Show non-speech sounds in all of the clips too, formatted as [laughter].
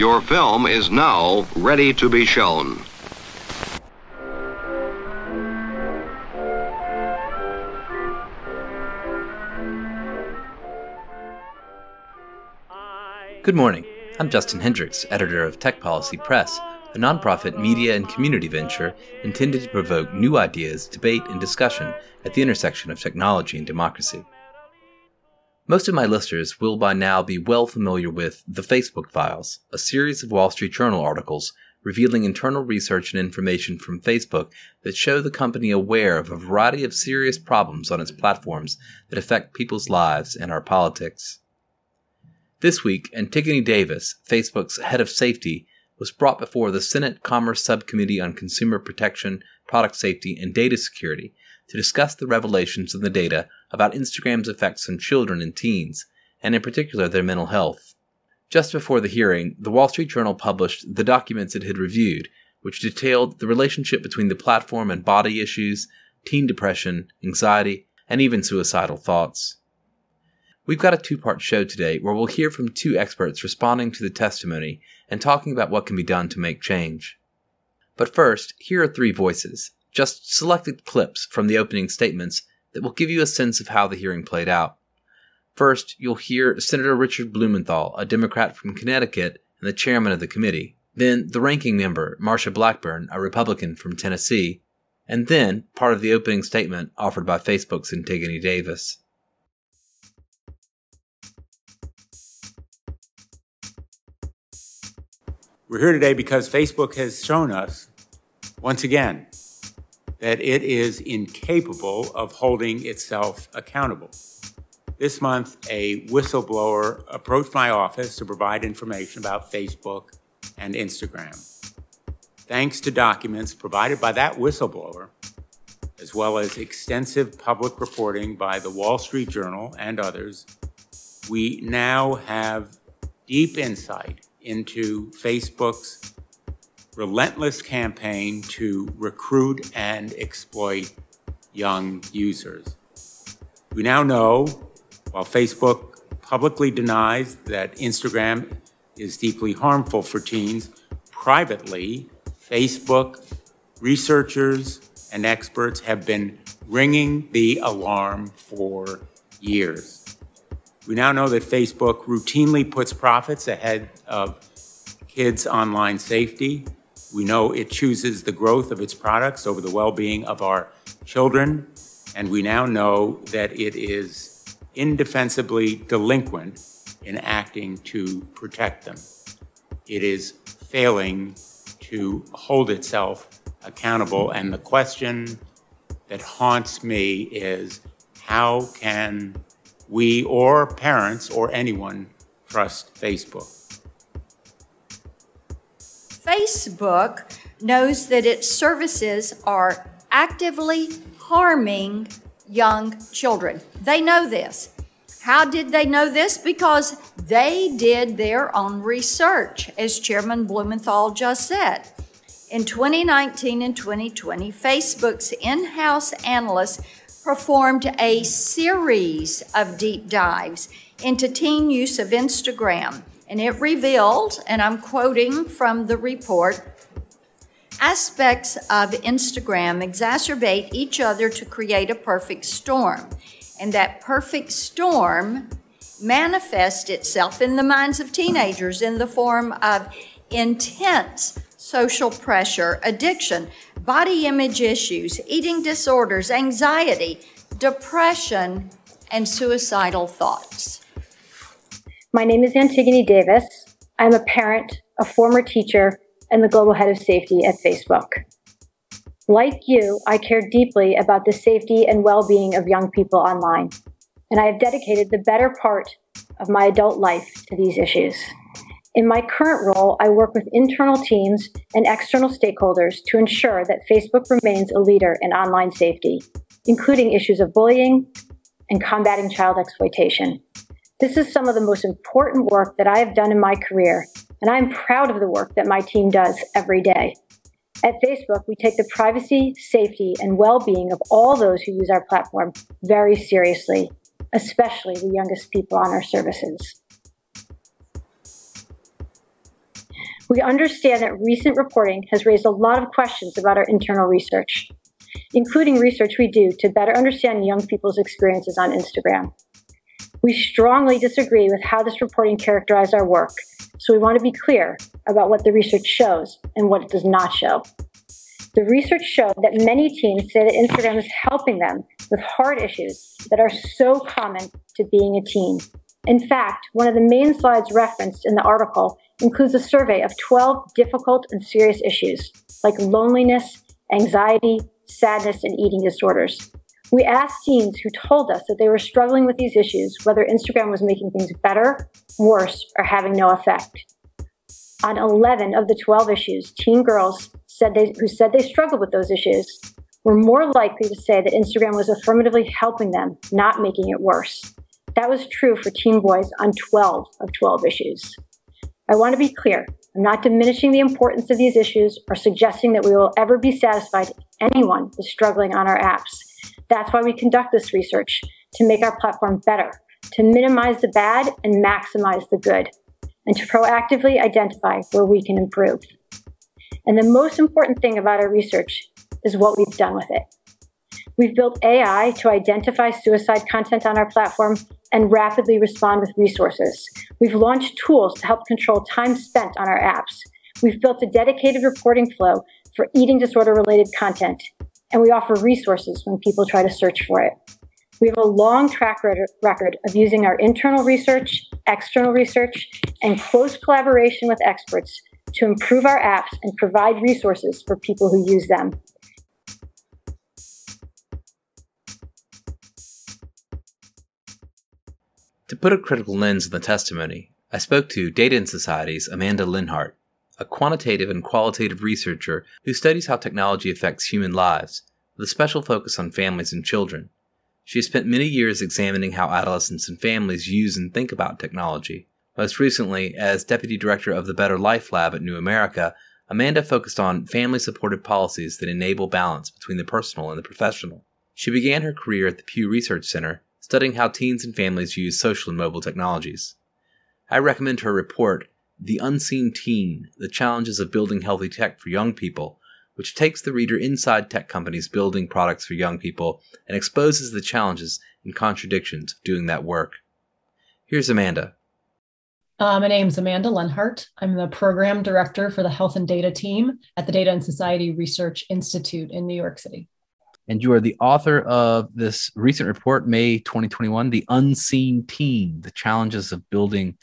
Your film is now ready to be shown. Good morning. I'm Justin Hendrix, editor of Tech Policy Press, a nonprofit media and community venture intended to provoke new ideas, debate, and discussion at the intersection of technology and democracy. Most of my listeners will by now be well familiar with The Facebook Files, a series of Wall Street Journal articles revealing internal research and information from Facebook that show the company aware of a variety of serious problems on its platforms that affect people's lives and our politics. This week, Antigone Davis, Facebook's head of safety, was brought before the Senate Commerce Subcommittee on Consumer Protection, Product Safety, and Data Security to discuss the revelations in the data about Instagram's effects on children and teens, and in particular their mental health. Just before the hearing, the Wall Street Journal published the documents it had reviewed, which detailed the relationship between the platform and body issues, teen depression, anxiety, and even suicidal thoughts. We've got a two part show today where we'll hear from two experts responding to the testimony and talking about what can be done to make change. But first, here are three voices, just selected clips from the opening statements that will give you a sense of how the hearing played out. First, you'll hear Senator Richard Blumenthal, a Democrat from Connecticut and the chairman of the committee. Then, the ranking member, Marsha Blackburn, a Republican from Tennessee. And then, part of the opening statement offered by Facebook's Antigone Davis. We're here today because Facebook has shown us, once again, that it is incapable of holding itself accountable. This month, a whistleblower approached my office to provide information about Facebook and Instagram. Thanks to documents provided by that whistleblower, as well as extensive public reporting by the Wall Street Journal and others, we now have deep insight into Facebook's relentless campaign to recruit and exploit young users. We now know, while Facebook publicly denies that Instagram is deeply harmful for teens, privately, Facebook researchers and experts have been ringing the alarm for years. We now know that Facebook routinely puts profits ahead of kids' online safety. We know it chooses the growth of its products over the well being of our children. And we now know that it is indefensibly delinquent in acting to protect them. It is failing to hold itself accountable. And the question that haunts me is how can we or parents or anyone trust Facebook. Facebook knows that its services are actively harming young children. They know this. How did they know this? Because they did their own research, as Chairman Blumenthal just said. In 2019 and 2020, Facebook's in house analysts performed a series of deep dives into teen use of Instagram, and it revealed, and I'm quoting from the report, aspects of Instagram exacerbate each other to create a perfect storm. And that perfect storm manifests itself in the minds of teenagers in the form of intense social pressure, addiction, body image issues, eating disorders, anxiety, depression, and suicidal thoughts. My name is Antigone Davis. I'm a parent, a former teacher, and the global head of safety at Facebook. Like you, I care deeply about the safety and well being of young people online, and I have dedicated the better part of my adult life to these issues. In my current role, I work with internal teams and external stakeholders to ensure that Facebook remains a leader in online safety, including issues of bullying and combating child exploitation. This is some of the most important work that I have done in my career, and I'm proud of the work that my team does every day. At Facebook, we take the privacy, safety, and well being of all those who use our platform very seriously, especially the youngest people on our services. We understand that recent reporting has raised a lot of questions about our internal research, including research we do to better understand young people's experiences on Instagram. We strongly disagree with how this reporting characterized our work, so we want to be clear about what the research shows and what it does not show. The research showed that many teens say that Instagram is helping them with hard issues that are so common to being a teen. In fact, one of the main slides referenced in the article includes a survey of 12 difficult and serious issues like loneliness, anxiety, sadness, and eating disorders. We asked teens who told us that they were struggling with these issues whether Instagram was making things better, worse, or having no effect. On 11 of the 12 issues, teen girls said they, who said they struggled with those issues were more likely to say that Instagram was affirmatively helping them, not making it worse. That was true for teen boys on 12 of 12 issues. I want to be clear. I'm not diminishing the importance of these issues or suggesting that we will ever be satisfied if anyone is struggling on our apps. That's why we conduct this research to make our platform better, to minimize the bad and maximize the good, and to proactively identify where we can improve. And the most important thing about our research is what we've done with it. We've built AI to identify suicide content on our platform and rapidly respond with resources. We've launched tools to help control time spent on our apps. We've built a dedicated reporting flow for eating disorder related content and we offer resources when people try to search for it. We have a long track record of using our internal research, external research, and close collaboration with experts to improve our apps and provide resources for people who use them. To put a critical lens on the testimony, I spoke to Data and Society's Amanda Lenhart a quantitative and qualitative researcher who studies how technology affects human lives, with a special focus on families and children. She has spent many years examining how adolescents and families use and think about technology. Most recently, as Deputy Director of the Better Life Lab at New America, Amanda focused on family supported policies that enable balance between the personal and the professional. She began her career at the Pew Research Center, studying how teens and families use social and mobile technologies. I recommend her report, the Unseen Teen The Challenges of Building Healthy Tech for Young People, which takes the reader inside tech companies building products for young people and exposes the challenges and contradictions of doing that work. Here's Amanda. Uh, my name is Amanda Lenhart. I'm the program director for the health and data team at the Data and Society Research Institute in New York City. And you are the author of this recent report, May 2021, The Unseen Teen The Challenges of Building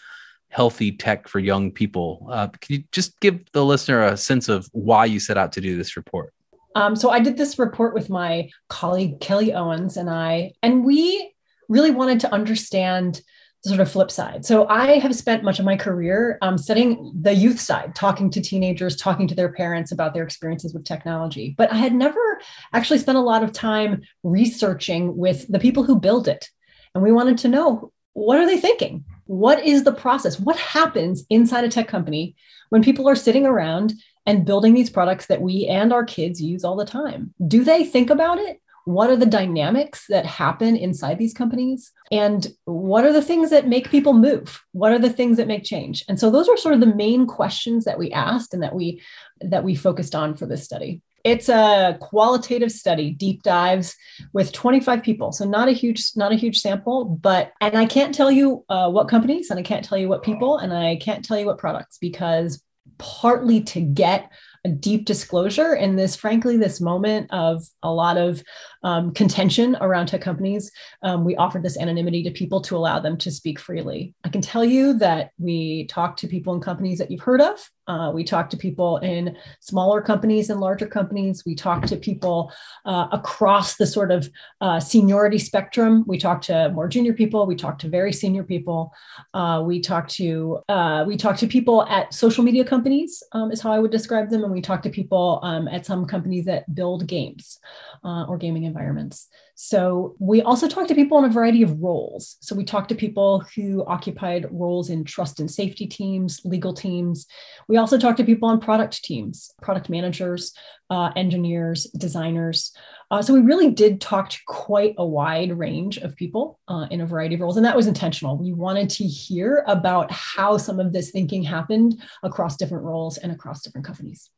healthy tech for young people. Uh, can you just give the listener a sense of why you set out to do this report? Um, so I did this report with my colleague Kellie Owens and I, and we really wanted to understand the sort of flip side. So I have spent much of my career um, studying the youth side, talking to teenagers, talking to their parents about their experiences with technology. But I had never actually spent a lot of time researching with the people who build it. And we wanted to know what are they thinking? what is the process? What happens inside a tech company when people are sitting around and building these products that we and our kids use all the time? Do they think about it? What are the dynamics that happen inside these companies? And what are the things that make people move? What are the things that make change? And so those are sort of the main questions that we asked and that we that we focused on for this study. It's a qualitative study, deep dives with 25 people. So not a huge, not a huge sample, but and I can't tell you uh, what companies, and I can't tell you what people, and I can't tell you what products because partly to get a deep disclosure in this, frankly, this moment of a lot of um, contention around tech companies, um, we offered this anonymity to people to allow them to speak freely. I can tell you that we talked to people in companies that you've heard of. Uh, we talked to people in smaller companies and larger companies. We talked to people uh, across the sort of uh, seniority spectrum. We talked to more junior people. We talked to very senior people. Uh, we talked to uh, we talked to people at social media companies, um, is how I would describe them, and we talked to people um, at some companies that build games uh, or gaming environments. So we also talked to people in a variety of roles. So we talked to people who occupied roles in trust and safety teams, legal teams. We also talked to people on product teams, product managers, uh, engineers, designers. Uh, so we really did talk to quite a wide range of people uh, in a variety of roles, and that was intentional. We wanted to hear about how some of this thinking happened across different roles and across different companies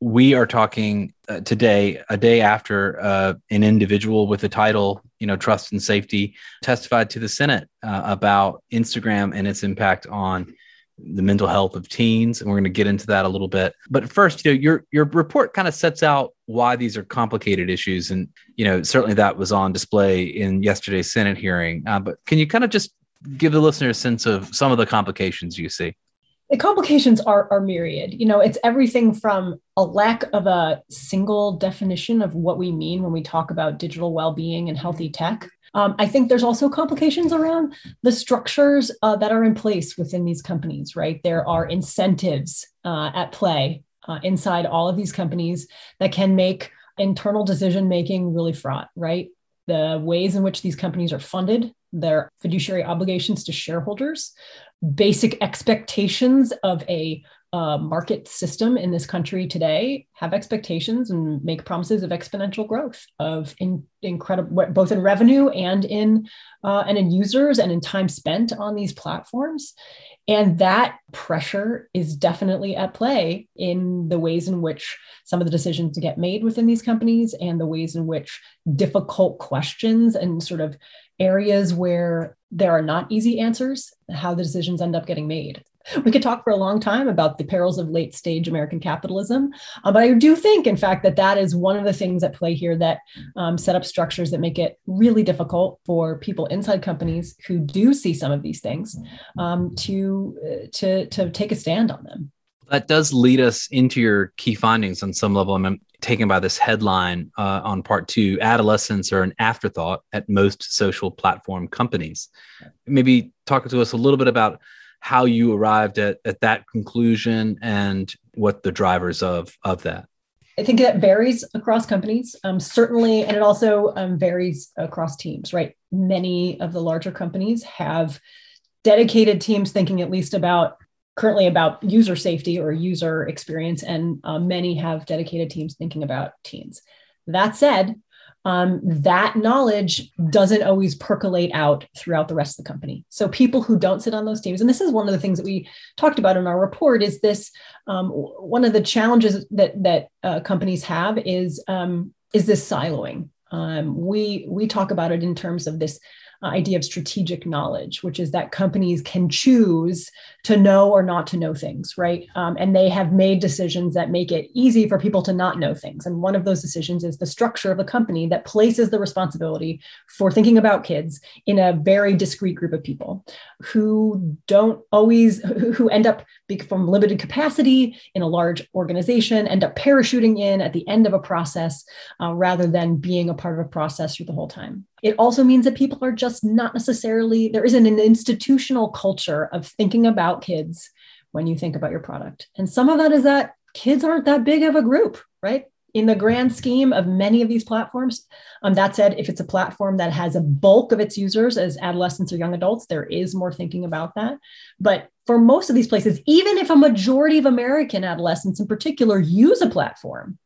we are talking uh, today, a day after uh, an individual with the title, you know, trust and safety, testified to the Senate uh, about Instagram and its impact on the mental health of teens, and we're going to get into that a little bit. But first, you know, your your report kind of sets out why these are complicated issues, and you know, certainly that was on display in yesterday's Senate hearing. Uh, but can you kind of just give the listener a sense of some of the complications you see? The complications are, are myriad. You know, it's everything from a lack of a single definition of what we mean when we talk about digital well-being and healthy tech. Um, I think there's also complications around the structures uh, that are in place within these companies, right? There are incentives uh, at play uh, inside all of these companies that can make internal decision making really fraught, right? The ways in which these companies are funded, their fiduciary obligations to shareholders, basic expectations of a uh, market system in this country today have expectations and make promises of exponential growth of in, incredible both in revenue and in uh, and in users and in time spent on these platforms. And that pressure is definitely at play in the ways in which some of the decisions get made within these companies and the ways in which difficult questions and sort of areas where there are not easy answers, how the decisions end up getting made. We could talk for a long time about the perils of late stage American capitalism, uh, but I do think, in fact, that that is one of the things at play here that um, set up structures that make it really difficult for people inside companies who do see some of these things um, to uh, to to take a stand on them. That does lead us into your key findings on some level. I'm taken by this headline uh, on part two adolescents are an afterthought at most social platform companies. Maybe talk to us a little bit about how you arrived at, at that conclusion and what the drivers of, of that. I think that varies across companies, um, certainly, and it also um, varies across teams, right? Many of the larger companies have dedicated teams thinking at least about currently about user safety or user experience, and uh, many have dedicated teams thinking about teens. That said, um, that knowledge doesn't always percolate out throughout the rest of the company. So people who don't sit on those teams, and this is one of the things that we talked about in our report, is this um, one of the challenges that that uh, companies have is um, is this siloing. Um, we we talk about it in terms of this idea of strategic knowledge, which is that companies can choose to know or not to know things, right? Um, and they have made decisions that make it easy for people to not know things. And one of those decisions is the structure of the company that places the responsibility for thinking about kids in a very discrete group of people who don't always, who end up from limited capacity in a large organization, end up parachuting in at the end of a process uh, rather than being a part of a process through the whole time. It also means that people are just not necessarily, there isn't an institutional culture of thinking about kids when you think about your product. And some of that is that kids aren't that big of a group, right? In the grand scheme of many of these platforms. Um, that said, if it's a platform that has a bulk of its users as adolescents or young adults, there is more thinking about that. But for most of these places, even if a majority of American adolescents in particular use a platform,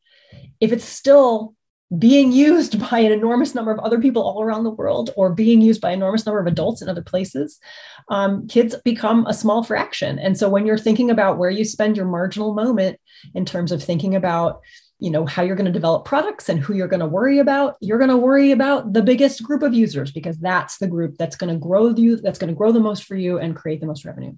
if it's still being used by an enormous number of other people all around the world or being used by an enormous number of adults in other places um, kids become a small fraction. And so when you're thinking about where you spend your marginal moment in terms of thinking about you know how you're going to develop products and who you're going to worry about you're going to worry about the biggest group of users because that's the group that's going to grow you that's going to grow the most for you and create the most revenue.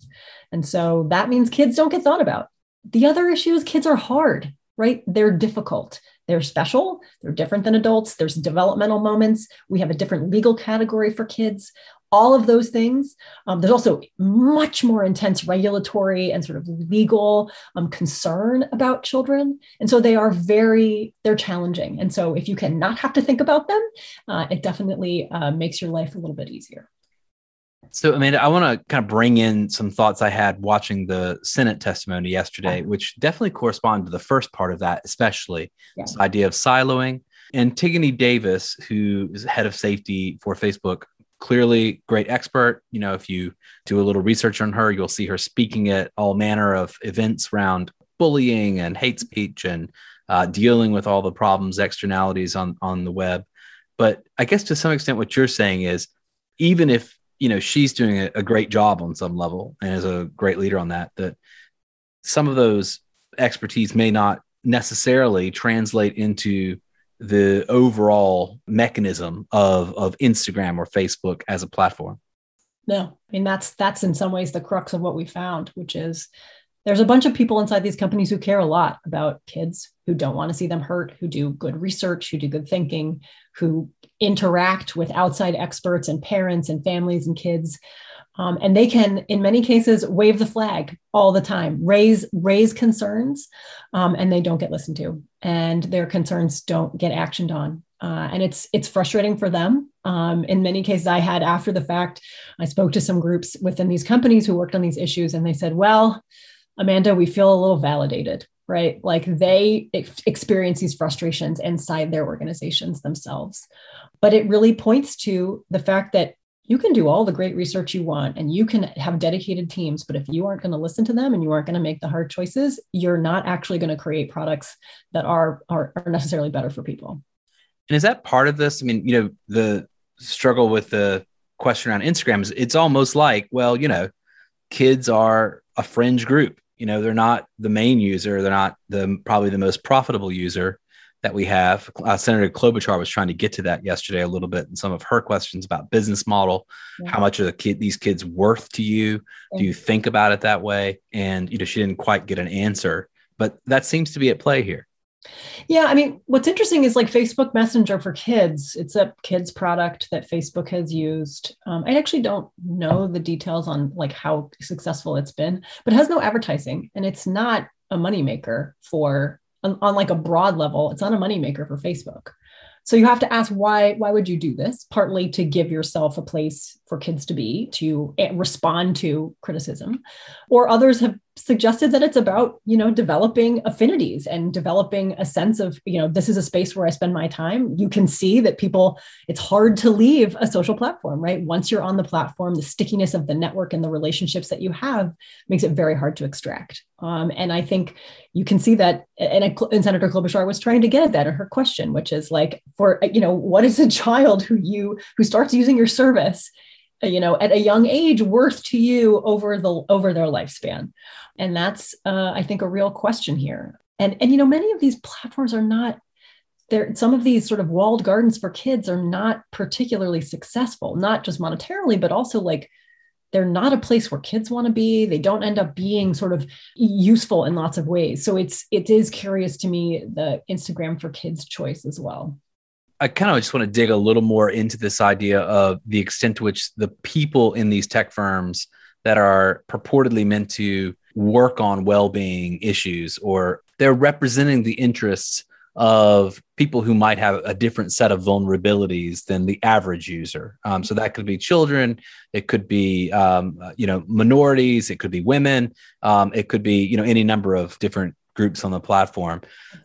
And so that means kids don't get thought about. The other issue is kids are hard right? They're difficult they're special, they're different than adults. There's developmental moments. We have a different legal category for kids. All of those things. Um, there's also much more intense regulatory and sort of legal um, concern about children. And so they are very, they're challenging. And so if you can not have to think about them, uh, it definitely uh, makes your life a little bit easier. So, Amanda, I want to kind of bring in some thoughts I had watching the Senate testimony yesterday, which definitely correspond to the first part of that, especially yeah. this idea of siloing, Antigone Davis, who is head of safety for Facebook, clearly great expert. You know, if you do a little research on her, you'll see her speaking at all manner of events around bullying and hate speech and uh, dealing with all the problems, externalities on on the web. But I guess to some extent, what you're saying is, even if you know she's doing a, a great job on some level and is a great leader on that, that some of those expertise may not necessarily translate into the overall mechanism of of Instagram or Facebook as a platform. No, I mean that's that's in some ways the crux of what we found, which is there's a bunch of people inside these companies who care a lot about kids, who don't want to see them hurt, who do good research, who do good thinking, who interact with outside experts and parents and families and kids. Um, and they can, in many cases, wave the flag all the time, raise raise concerns, um, and they don't get listened to, and their concerns don't get actioned on. Uh, and it's it's frustrating for them. Um, in many cases, I had after the fact, I spoke to some groups within these companies who worked on these issues, and they said, "Well, Amanda, we feel a little validated, right? Like they ex- experience these frustrations inside their organizations themselves." But it really points to the fact that you can do all the great research you want and you can have dedicated teams but if you aren't going to listen to them and you aren't going to make the hard choices you're not actually going to create products that are, are are necessarily better for people and is that part of this? I mean, you know, the struggle with the question around Instagram is it's almost like, well, you know, kids are a fringe group. You know, they're not the main user. They're not the probably the most profitable user that we have. Uh, Senator Klobuchar was trying to get to that yesterday a little bit in some of her questions about business model. Yeah. How much are the kid these kids worth to you? Do you think about it that way? And you know, she didn't quite get an answer, but that seems to be at play here. Yeah, I mean, what's interesting is like Facebook Messenger for kids. It's a kids product that Facebook has used. Um, I actually don't know the details on like how successful it's been, but it has no advertising, and it's not a moneymaker for on, on like a broad level. It's not a moneymaker for Facebook. So you have to ask why why would you do this? Partly to give yourself a place for kids to be to eh, respond to criticism, or others have suggested that it's about you know developing affinities and developing a sense of you know this is a space where i spend my time. You can see that people it's hard to leave a social platform right? Once you're on the platform the stickiness of the network and the relationships that you have makes it very hard to extract. Um, and i think you can see that and, and senator klobuchar was trying to get at that in her question which is like for you know what is a [laughs] child who you who starts using your service you know at a young age worth to you over the over their lifespan. And that's uh, i think a real question here. And and you know many of these platforms are not there some of these sort of walled gardens for kids are not particularly successful not just monetarily but also like they're not a place where kids want to be. They don't end up being sort of useful in lots of ways. So it's it is curious to me the instagram for kids choice as well I kind of just want to dig a little more into this idea of the extent to which the people in these tech firms that are purportedly meant to work on well-being issues or they're representing the interests of people who might have a different set of vulnerabilities than the average user. Um, so that could be children, it could be um, you know minorities, it could be women, um, it could be you know any number of different groups on the platform.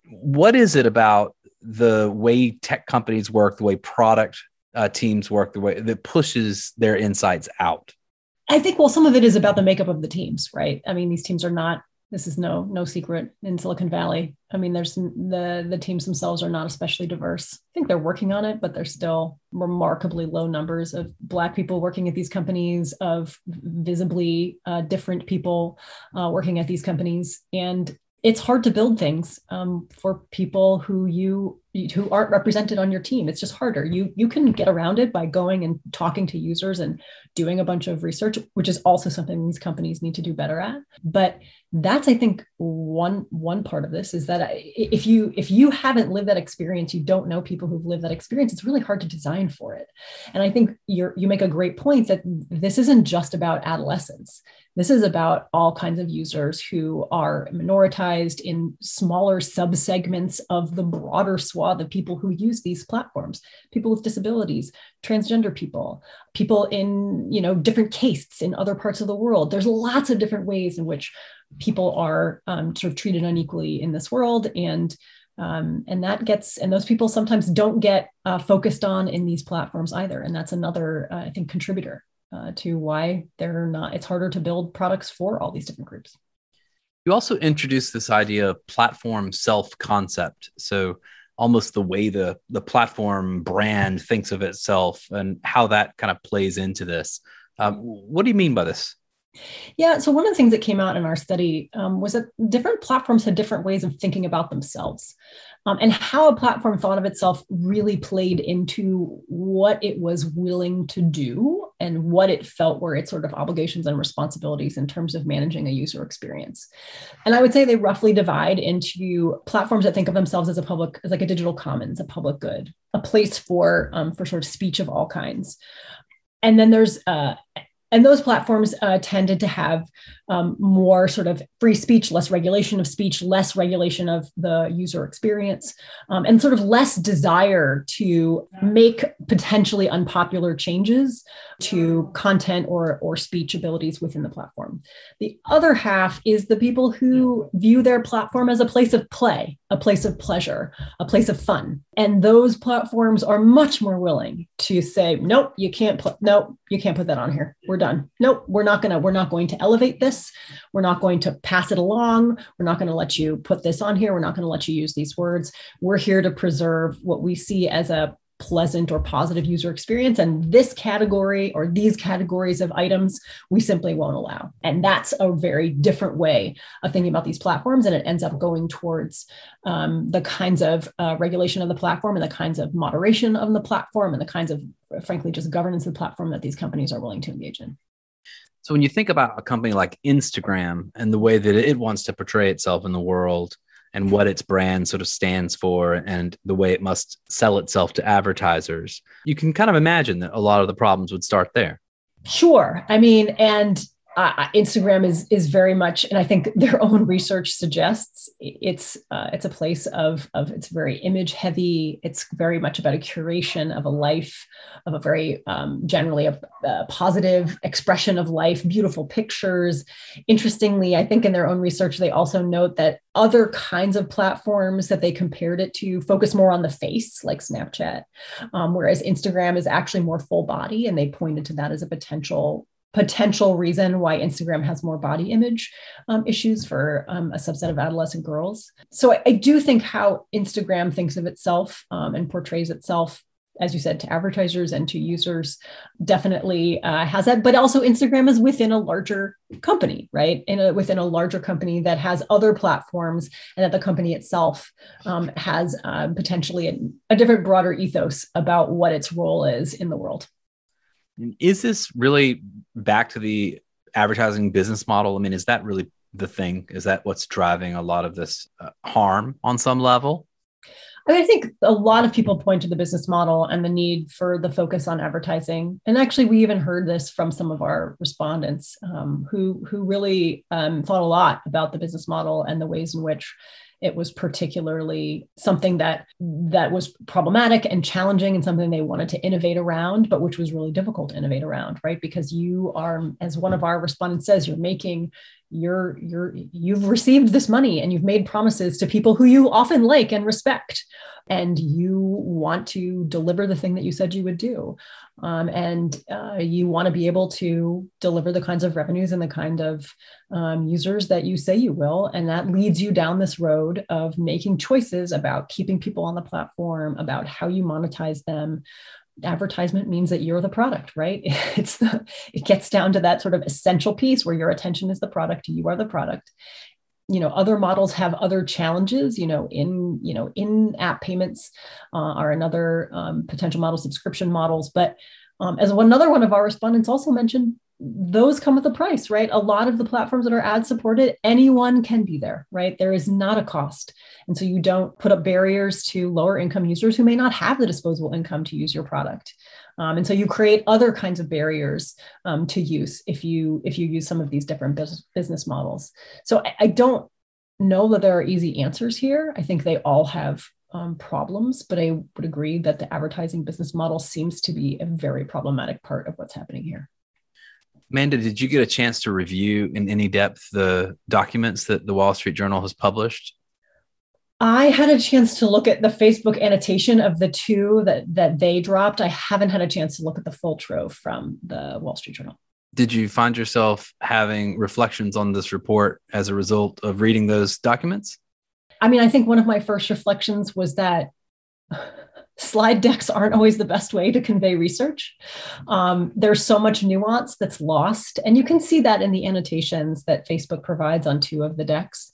What is it about the way tech companies work, the way product uh, teams work, the way that pushes their insights out? I think well, some of it is about the makeup of the teams, right? I mean, these teams are not. This is no no secret in Silicon Valley. I mean, there's the the teams themselves are not especially diverse. I think they're working on it, but there's still remarkably low numbers of Black people working at these companies, of visibly uh, different people uh, working at these companies, and it's hard to build things um, for people who you who aren't represented on your team. It's just harder. You you can get around it by going and talking to users and doing a bunch of research which is also something these companies need to do better at. But that's i think one one part of this is that if you if you haven't lived that experience you don't know people who've lived that experience it's really hard to design for it. And i think you're you make a great point that this isn't just about adolescents this is about all kinds of users who are minoritized in smaller subsegments of the broader swath of people who use these platforms. People with disabilities transgender people people in you know different castes in other parts of the world. There's lots of different ways in which people are um, sort of treated unequally in this world. And Um, and that gets, and those people sometimes don't get uh, focused on in these platforms either. And that's another, uh, I think, contributor uh, to why they're not, it's harder to build products for all these different groups. You also introduced this idea of platform self concept. So, almost the way the the platform brand thinks of itself and how that kind of plays into this. Um, what do you mean by this? Yeah, so one of the things that came out in our study um, was that different platforms had different ways of thinking about themselves. Um, and how a platform thought of itself really played into what it was willing to do and what it felt were its sort of obligations and responsibilities in terms of managing a user experience. And I would say they roughly divide into platforms that think of themselves as a public, as like a digital commons, a public good, a place for um, for sort of speech of all kinds. And then there's uh, and those platforms uh, tended to have um, more sort of free speech, less regulation of speech, less regulation of the user experience, um, and sort of less desire to make potentially unpopular changes to content or, or speech abilities within the platform. The other half is the people who view their platform as a place of play, a place of pleasure, a place of fun. And those platforms are much more willing to say, nope, you can't put, nope, you can't put that on here. We're done. Nope, we're not gonna, we're not going to elevate this. We're not going to pass it along. We're not going to let you put this on here. We're not going to let you use these words. We're here to preserve what we see as a pleasant or positive user experience. And this category or these categories of items, we simply won't allow. And that's a very different way of thinking about these platforms. And it ends up going towards um, the kinds of uh, regulation of the platform and the kinds of moderation of the platform and the kinds of, frankly, just governance of the platform that these companies are willing to engage in. So when you think about a company like Instagram and the way that it wants to portray itself in the world, and what its brand sort of stands for and the way it must sell itself to advertisers. You can kind of imagine that a lot of the problems would start there. Sure. I mean, and uh, Instagram is is very much, and I think [laughs] their own research suggests it's uh, it's a place of of it's very image heavy. It's very much about a curation of a life, of a very um, generally a, a, positive expression of life, beautiful pictures. Interestingly, I think in their own research they also note that other kinds of platforms that they compared it to focus more on the face, like Snapchat, um, whereas Instagram is actually more full body, and they pointed to that as a potential potential reason why Instagram has more body image um, issues for um, a subset of adolescent girls. So I, I, do think how Instagram thinks of itself um, and portrays itself. As you said, to advertisers and to users, definitely uh, has that. But also, Instagram is within a larger company, right? In a, within a larger company that has other platforms, and that the company itself um, has uh, potentially a, a different, broader ethos about what its role is in the world. Is this really back to the advertising business model? I mean, is that really the thing? Is that what's driving a lot of this uh, harm on some level? I, mean, I think a lot of people point to the business model and the need for the focus on advertising. And actually, we even heard this from some of our respondents um, who who really um, thought a lot about the business model and the ways in which it was particularly something that that was problematic and challenging and something they wanted to innovate around but which was really difficult to innovate around right? Because you are as one of our respondents says you're making you're you're you've received this money and you've made promises to people who you often like and respect. And you want to deliver the thing that you said you would do. Um, and uh, you want to be able to deliver the kinds of revenues and the kind of um, users that you say you will. And that leads you down this road of making choices about keeping people on the platform about how you monetize them advertisement means that you're the product right? [laughs] It's the it gets down to that sort of essential piece where your attention is the product you are the product. You know other models have other challenges you know in you know in app payments uh, are another um, potential model subscription models. But um, as one another one of our respondents also mentioned those come with a price, right? A lot of the platforms that are ad supported, anyone can be there, right? There is not a cost. And so you don't put up barriers to lower income users who may not have the disposable income to use your product. Um, and so you create other kinds of barriers um, to use if you if you use some of these different business, business models. So I, I don't know that there are easy answers here. I think they all have um, problems, but I would agree that the advertising business model seems to be a very problematic part of what's happening here. Amanda, did you get a chance to review in any depth the documents that the Wall Street Journal has published? I had a chance to look at the Facebook annotation of the two that that they dropped. I haven't had a chance to look at the full trove from the Wall Street Journal. Did you find yourself having reflections on this report as a result of reading those documents? I mean, I think one of my first reflections was that slide decks aren't always the best way to convey research. Um, there's so much nuance that's lost. And you can see that in the annotations that Facebook provides on two of the decks.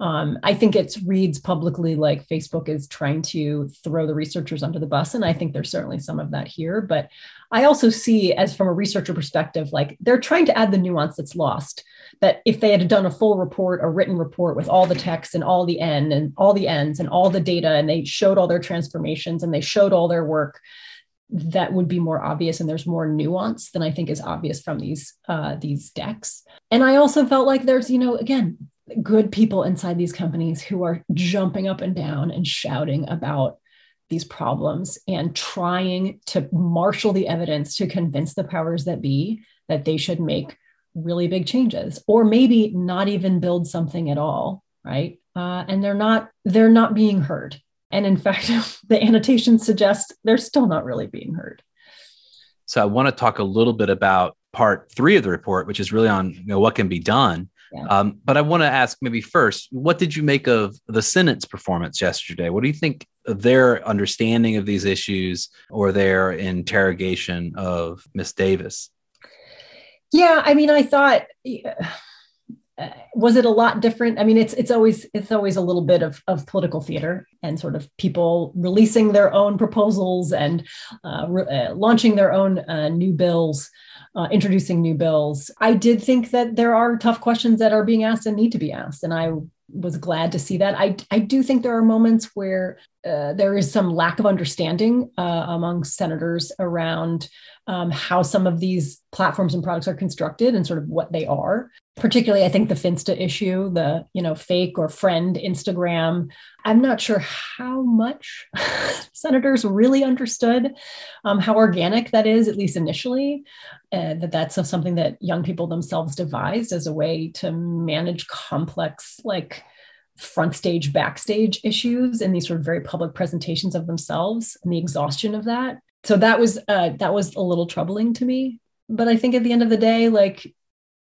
Um, I think it reads publicly like Facebook is trying to throw the researchers under the bus. And I think there's certainly some of that here. But I also see, as from a researcher perspective, like they're trying to add the nuance that's lost. That if they had done a full report, a written report with all the text and all the N and all the ends and all the data, and they showed all their transformations and they showed all their work, that would be more obvious and there's more nuance than I think is obvious from these uh, these decks. And I also felt like there's, you know, again, good people inside these companies who are jumping up and down and shouting about these problems and trying to marshal the evidence to convince the powers that be that they should make really big changes or maybe not even build something at all right? Uh, and they're not they're not being heard. And in [laughs] fact the annotations suggest they're still not really being heard. So i want to talk a little bit about part three of the report which is really on you know what can be done yeah. Um, but I want to ask maybe first, what did you make of the Senate's performance yesterday? What do you think of their understanding of these issues or their interrogation of Miss Davis? Yeah, I mean, I thought. Uh, was it a lot different? I mean, it's it's always it's always a little bit of of political theater and sort of people releasing their own proposals and uh, re- uh, launching their own uh, new bills uh, introducing new bills. I did think that there are tough questions that are being asked and need to be asked. And I was glad to see that. I, I do think there are moments where uh, there is some lack of understanding uh, among senators around um, how some of these platforms and products are constructed and sort of what they are. Particularly, I think the Finsta issue, the you know fake or friend Instagram. I'm not sure how much [laughs] senators really understood um, how organic that is, at least initially. Uh, that that's something that young people themselves devised as a way to manage complex like front stage backstage issues and these sort of very public presentations of themselves and the exhaustion of that so that was uh, that was a little troubling to me but i think at the end of the day like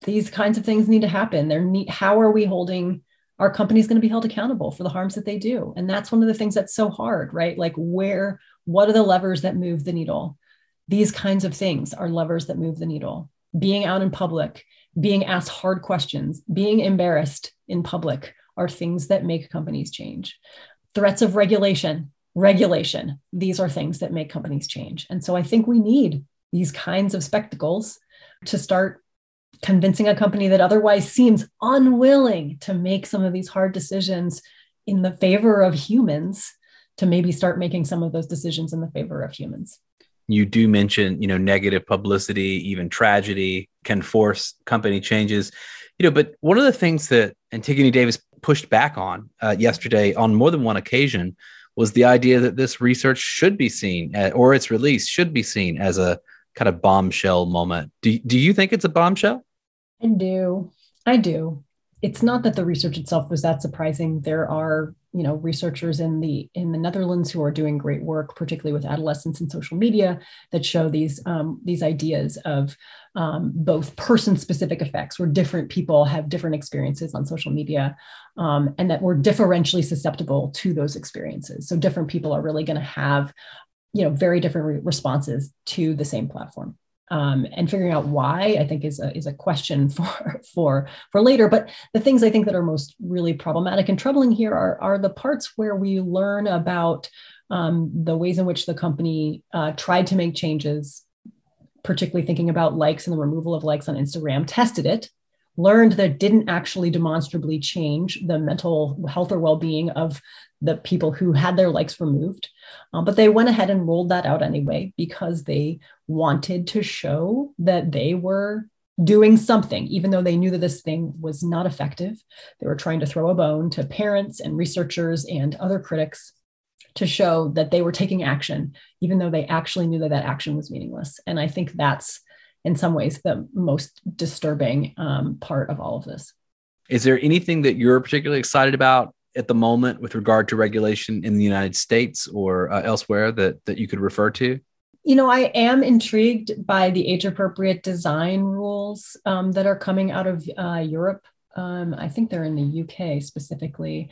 these kinds of things need to happen. They're how are we holding our companies going to be held accountable for the harms that they do? And that's one of the things that's so hard right? Like where what are the levers that move the needle? These kinds of things are levers that move the needle. Being out in public being asked hard questions being embarrassed in public are things that make companies change. Threats of regulation regulation. These are things that make companies change. And so I think we need these kinds of spectacles to start convincing a company that otherwise seems unwilling to make some of these hard decisions in the favor of humans to maybe start making some of those decisions in the favor of humans you do mention you know negative publicity even tragedy can force company changes you know but one of the things that antigone davis pushed back on uh, yesterday on more than one occasion was the idea that this research should be seen at, or its release should be seen as a kind of bombshell moment. Do, do you think it's a bombshell? I do. I do. It's not that the research itself was that surprising. There are you know researchers in the in the Netherlands who are doing great work, particularly with adolescents and social media, that show these um, these ideas of um, both person specific effects, where different people have different experiences on social media, um, and that we're differentially susceptible to those experiences. So different people are really going to have you know very different re- responses to the same platform um, and figuring out why I think is a, is a question [laughs] for for for later. But the things I think that are most really problematic and troubling here are are the parts where we learn about um, the ways in which the company uh, tried to make changes, particularly thinking about likes and the removal of likes on Instagram, tested it, learned that didn't actually demonstrably change the mental health or well-being of the people who had their legs removed. Um, but they went ahead and rolled that out anyway because they wanted to show that they were doing something, even though they knew that this thing was not effective. They were trying to throw a bone to parents and researchers and other critics to show that they were taking action, even though they actually knew that that action was meaningless. And I think that's in some ways the most disturbing um, part of all of this. Is there anything that you're particularly excited about at the moment with regard to regulation in the United States or uh, elsewhere that that you could refer to? You know, I am intrigued by the age appropriate design rules um, that are coming out of uh, Europe. Um, I think they're in the UK specifically.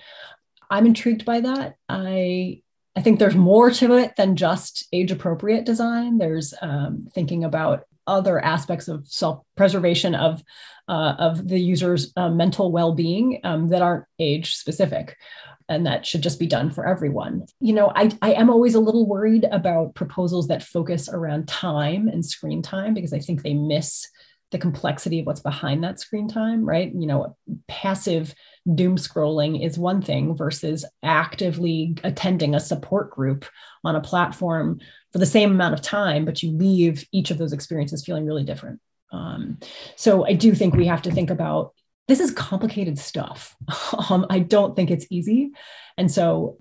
I'm intrigued by that. I I think there's more to it than just age appropriate design. There's um, thinking about other aspects of self preservation of uh, of the user's uh, mental well being um, that aren't age specific. And that should just be done for everyone. You know, I, I am always a little worried about proposals that focus around time and screen time because I think they miss the complexity of what's behind that screen time, right? You know, passive doom scrolling is one thing versus actively attending a support group on a platform for the same amount of time, but you leave each of those experiences feeling really different. Um, so I do think we have to think about this is complicated stuff. [laughs] um, I don't think it's easy. And so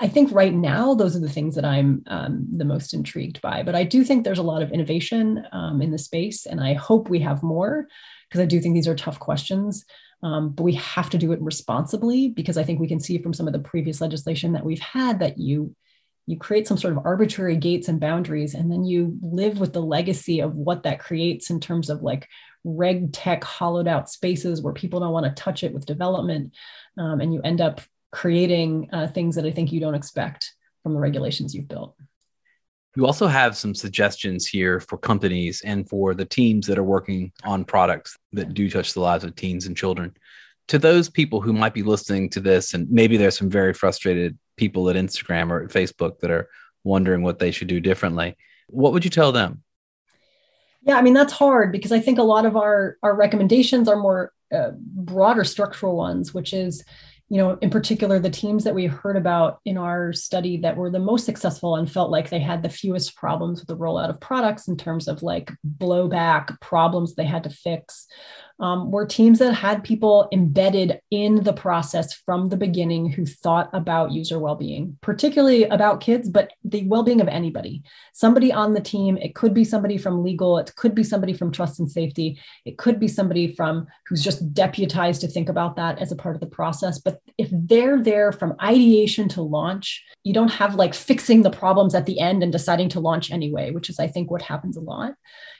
I think right now, those are the things that I'm um, the most intrigued by. But I do think there's a lot of innovation um, in the space, and I hope we have more because I do think these are tough questions. Um, but we have to do it responsibly because I think we can see from some of the previous legislation that we've had that you you create some sort of arbitrary gates and boundaries, and then you live with the legacy of what that creates in terms of like reg tech hollowed out spaces where people don't want to touch it with development, um, and you end up creating uh, things that I think you don't expect from the regulations you've built. You also have some suggestions here for companies and for the teams that are working on products that do touch the lives of teens and children. To those people who might be listening to this, and maybe there's some very frustrated people at Instagram or at Facebook that are wondering what they should do differently, what would you tell them? Yeah, I mean that's hard because I think a lot of our our recommendations are more uh, broader structural ones, which is you know, in particular, the teams that we heard about in our study that were the most successful and felt like they had the fewest problems with the rollout of products in terms of like blowback problems they had to fix um, were teams that had people embedded in the process from the beginning who thought about user well-being particularly about kids but the well-being of anybody. Somebody on the team it could be somebody from legal it could be somebody from trust and safety it could be somebody from who's just deputized to think about that as a part of the process. But if they're there from ideation to launch you don't have like fixing the problems at the end and deciding to launch anyway which is i think what happens a lot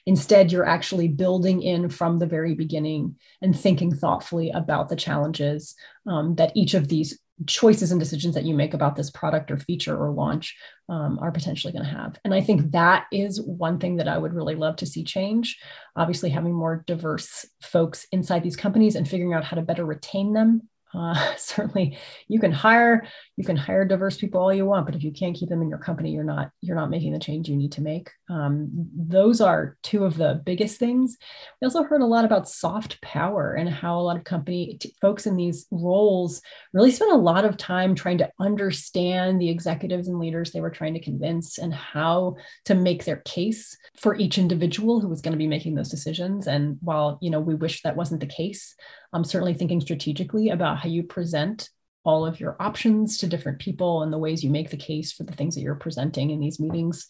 Instead, you're actually building in from the very beginning and thinking thoughtfully about the challenges um, that each of these choices and decisions that you make about this product or feature or launch um, are potentially going to have. And I think that is one thing that I would really love to see change. Obviously, having more diverse folks inside these companies and figuring out how to better retain them uh, [laughs] certainly, you can hire you can hire diverse people all you want, but if you can't keep them in your company, you're not you're not making the change you need to make. Um, those are two of the biggest things. We also heard a lot about soft power and how a lot of company folks in these roles really spent a lot of time trying to understand the executives and leaders they were trying to convince and how to make their case for each individual who was going to be making those decisions. And while you know we wish that wasn't the case, I'm certainly thinking strategically about how you present all of your options to different people and the ways you make the case for the things that you're presenting in these meetings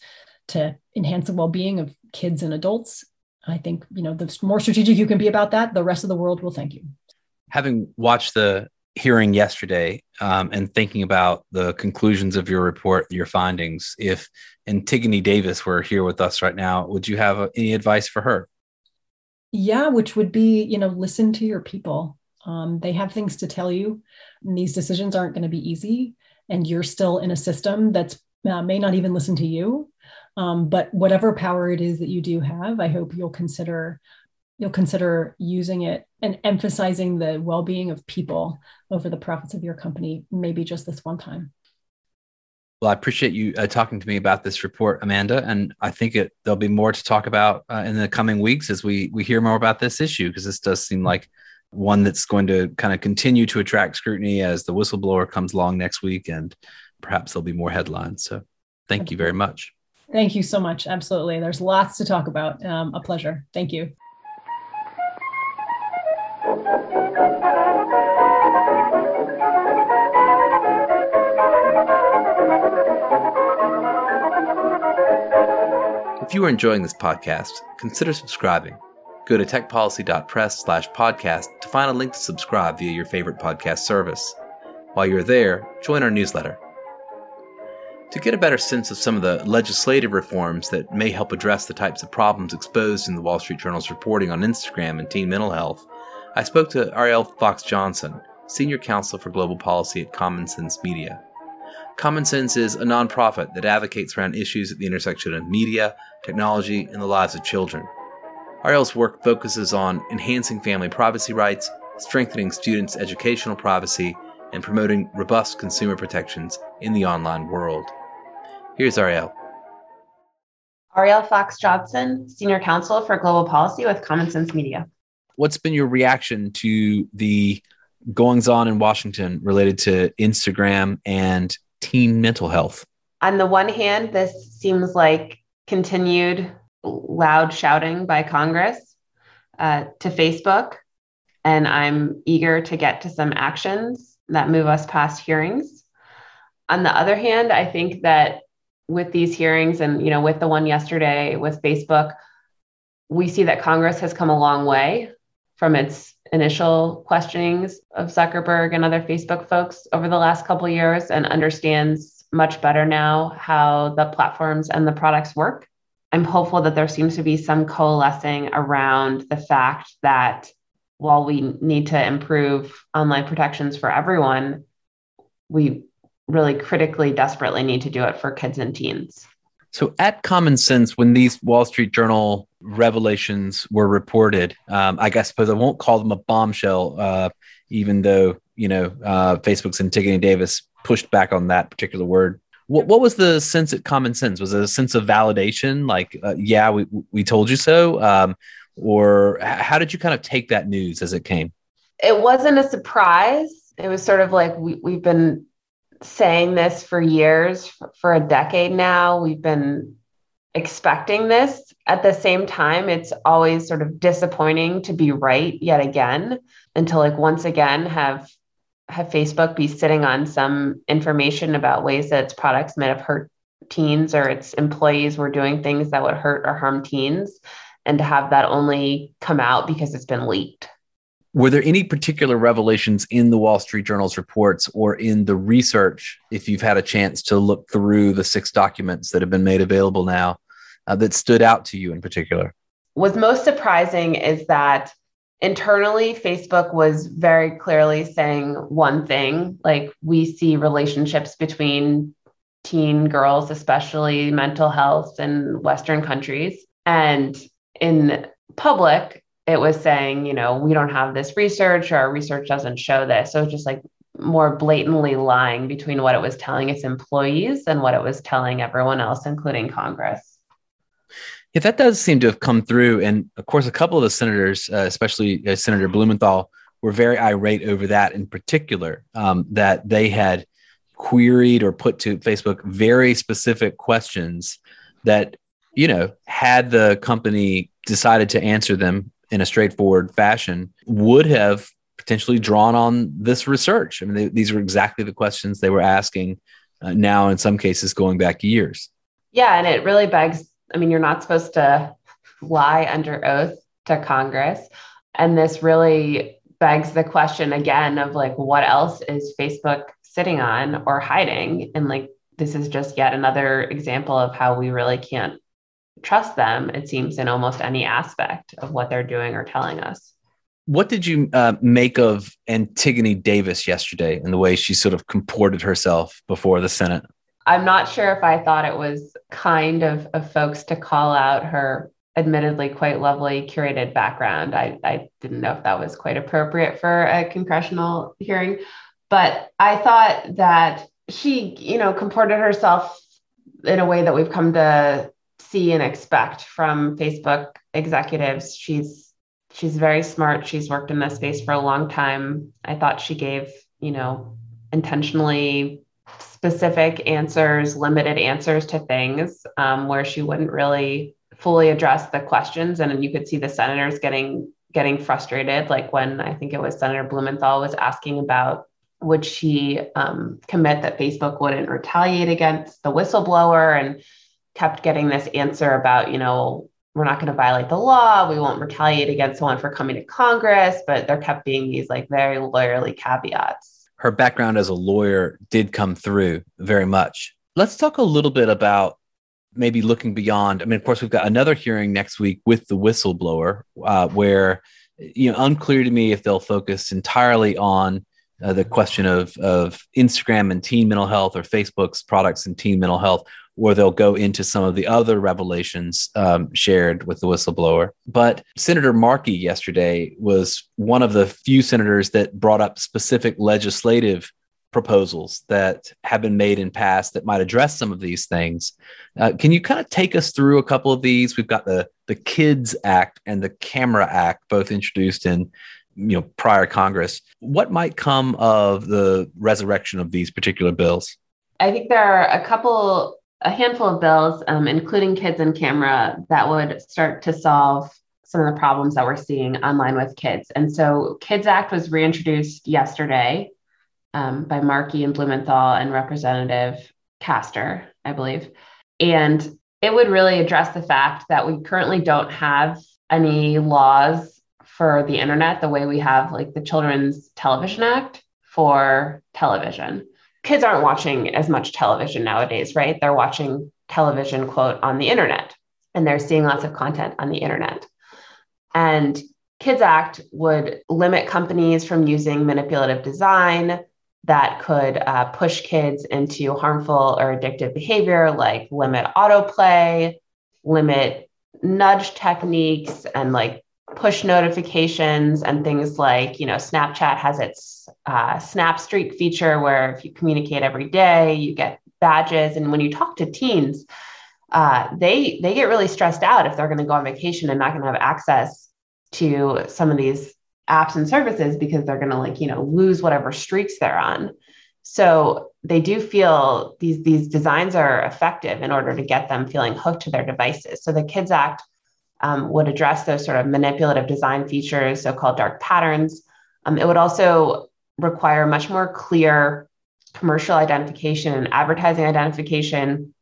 to enhance the well-being of kids and adults. I think, you know, the more strategic you can be about that, the rest of the world will thank you. Having watched the hearing yesterday um, and thinking about the conclusions of your report, your findings, if Antigone Davis were here with us right now, would you have uh, any advice for her? Yeah, which would be, you know, listen to your people. Um, they have things to tell you. And these decisions aren't going to be easy. And you're still in a system that's uh, may not even listen to you. Um, but whatever power it is that you do have, I hope you'll consider you'll consider using it and emphasizing the well-being of people over the profits of your company, maybe just this one time. Well, I appreciate you uh, talking to me about this report, Amanda, and I think it, there'll be more to talk about uh, in the coming weeks as we we hear more about this issue because this does seem like one that's going to kind of continue to attract scrutiny as the whistleblower comes along next week, and perhaps there'll be more headlines. So, thank you very much. Thank you so much. Absolutely, there's lots to talk about. Um, a pleasure. Thank you. If you are enjoying this podcast, consider subscribing. Go to techpolicy.press slash podcast to find a link to subscribe via your favorite podcast service. While you're there, join our newsletter. To get a better sense of some of the legislative reforms that may help address the types of problems exposed in the Wall Street Journal's reporting on Instagram and teen mental health, I spoke to Ariel Fox Johnson, Senior Counsel for Global Policy at Common Sense Media. Common Sense is a nonprofit that advocates around issues at the intersection of media, technology, and the lives of children. Ariel's work focuses on enhancing family privacy rights, strengthening students' educational privacy, and promoting robust consumer protections in the online world. Here's Ariel. Ariel Fox Johnson, Senior Counsel for Global Policy with Common Sense Media. What's been your reaction to the goings on in Washington related to Instagram and teen mental health? On the one hand, this seems like continued loud shouting by Congress uh, to Facebook, and I'm eager to get to some actions that move us past hearings. On the other hand, I think that with these hearings and you know with the one yesterday with Facebook, we see that Congress has come a long way from its initial questionings of Zuckerberg and other Facebook folks over the last couple years and understands much better now how the platforms and the products work. I'm hopeful that there seems to be some coalescing around the fact that while we need to improve online protections for everyone, we really critically, desperately need to do it for kids and teens. So, at Common Sense, when these Wall Street Journal revelations were reported, um, I guess suppose I won't call them a bombshell, uh, even though you know uh, Facebook's Antigone Davis pushed back on that particular word. What, what was the sense at Common Sense? Was it a sense of validation, like, uh, yeah, we we told you so, um, or how did you kind of take that news as it came? It wasn't a surprise. It was sort of like we, we've been saying this for years, for a decade now. We've been expecting this. At the same time, it's always sort of disappointing to be right yet again, and to like once again have have Facebook be sitting on some information about ways that its products might have hurt teens or its employees were doing things that would hurt or harm teens, and to have that only come out because it's been leaked. Were there any particular revelations in the Wall Street Journal's reports or in the research, if you've had a chance to look through the six documents that have been made available now, uh, that stood out to you in particular? What's most surprising is that internally, Facebook was very clearly saying one thing like, we see relationships between teen girls, especially mental health in Western countries. And in public, it was saying, you know, we don't have this research or our research doesn't show this. So it's just like more blatantly lying between what it was telling its employees and what it was telling everyone else, including Congress. Yeah, that does seem to have come through. And of course, a couple of the senators, uh, especially uh, Senator Blumenthal, were very irate over that in particular, um, that they had queried or put to Facebook very specific questions that, you know, had the company decided to answer them in a straightforward fashion would have potentially drawn on this research. I mean, they, these are exactly the questions they were asking uh, now, in some cases, going back years. Yeah, and it really begs I mean, you're not supposed to lie under oath to Congress. And this really begs the question again of like, what else is Facebook sitting on or hiding? And like, this is just yet another example of how we really can't trust them, it seems, in almost any aspect of what they're doing or telling us. What did you uh, make of Antigone Davis yesterday and the way she sort of comported herself before the Senate? I'm not sure if I thought it was kind of, of folks to call out her admittedly quite lovely curated background. I, I didn't know if that was quite appropriate for a congressional hearing, but I thought that she, you know, comported herself in a way that we've come to see and expect from Facebook executives. She's she's very smart. She's worked in this space for a long time. I thought she gave, you know, intentionally specific answers, limited answers to things um, where she wouldn't really fully address the questions. And you could see the senators getting getting frustrated, like when I think it was Senator Blumenthal was asking about would she um, commit that Facebook wouldn't retaliate against the whistleblower and kept getting this answer about, you know, we're not going to violate the law. We won't retaliate against someone for coming to Congress, but there kept being these like very lawyerly caveats. Her background as a lawyer did come through very much. Let's talk a little bit about maybe looking beyond. I mean, of course, we've got another hearing next week with the whistleblower, uh, where you know, unclear to me if they'll focus entirely on uh, the question of of Instagram and teen mental health or Facebook's products and teen mental health, or they'll go into some of the other revelations um, shared with the whistleblower. But Senator Markey yesterday was one of the few senators that brought up specific legislative proposals that have been made in past that might address some of these things. Uh, can you kind of take us through a couple of these? We've got the the Kids Act and the Camera Act, both introduced in you know prior Congress. What might come of the resurrection of these particular bills? I think there are a couple, a handful of bills, um, including Kids and Camera, that would start to solve some of the problems that we're seeing online with kids. And so, Kids Act was reintroduced yesterday um, by Markey and Blumenthal and Representative Castor, I believe. And it would really address the fact that we currently don't have any laws for the internet the way we have like the Children's Television Act for television. Kids aren't watching as much television nowadays, right? They're watching television, quote, on the internet, and they're seeing lots of content on the internet. And Kids Act would limit companies from using manipulative design, that could uh, push kids into harmful or addictive behavior, like limit autoplay, limit nudge techniques, and like push notifications and things like, you know, Snapchat has its uh, Snap Streak feature where if you communicate every day, you get badges. And when you talk to teens, uh, they they get really stressed out if they're going to go on vacation and not going to have access to some of these apps and services because they're going to like you know lose whatever streaks they're on so they do feel these these designs are effective in order to get them feeling hooked to their devices so the kids act um, would address those sort of manipulative design features so-called dark patterns. Um, it would also require much more clear commercial identification and advertising identification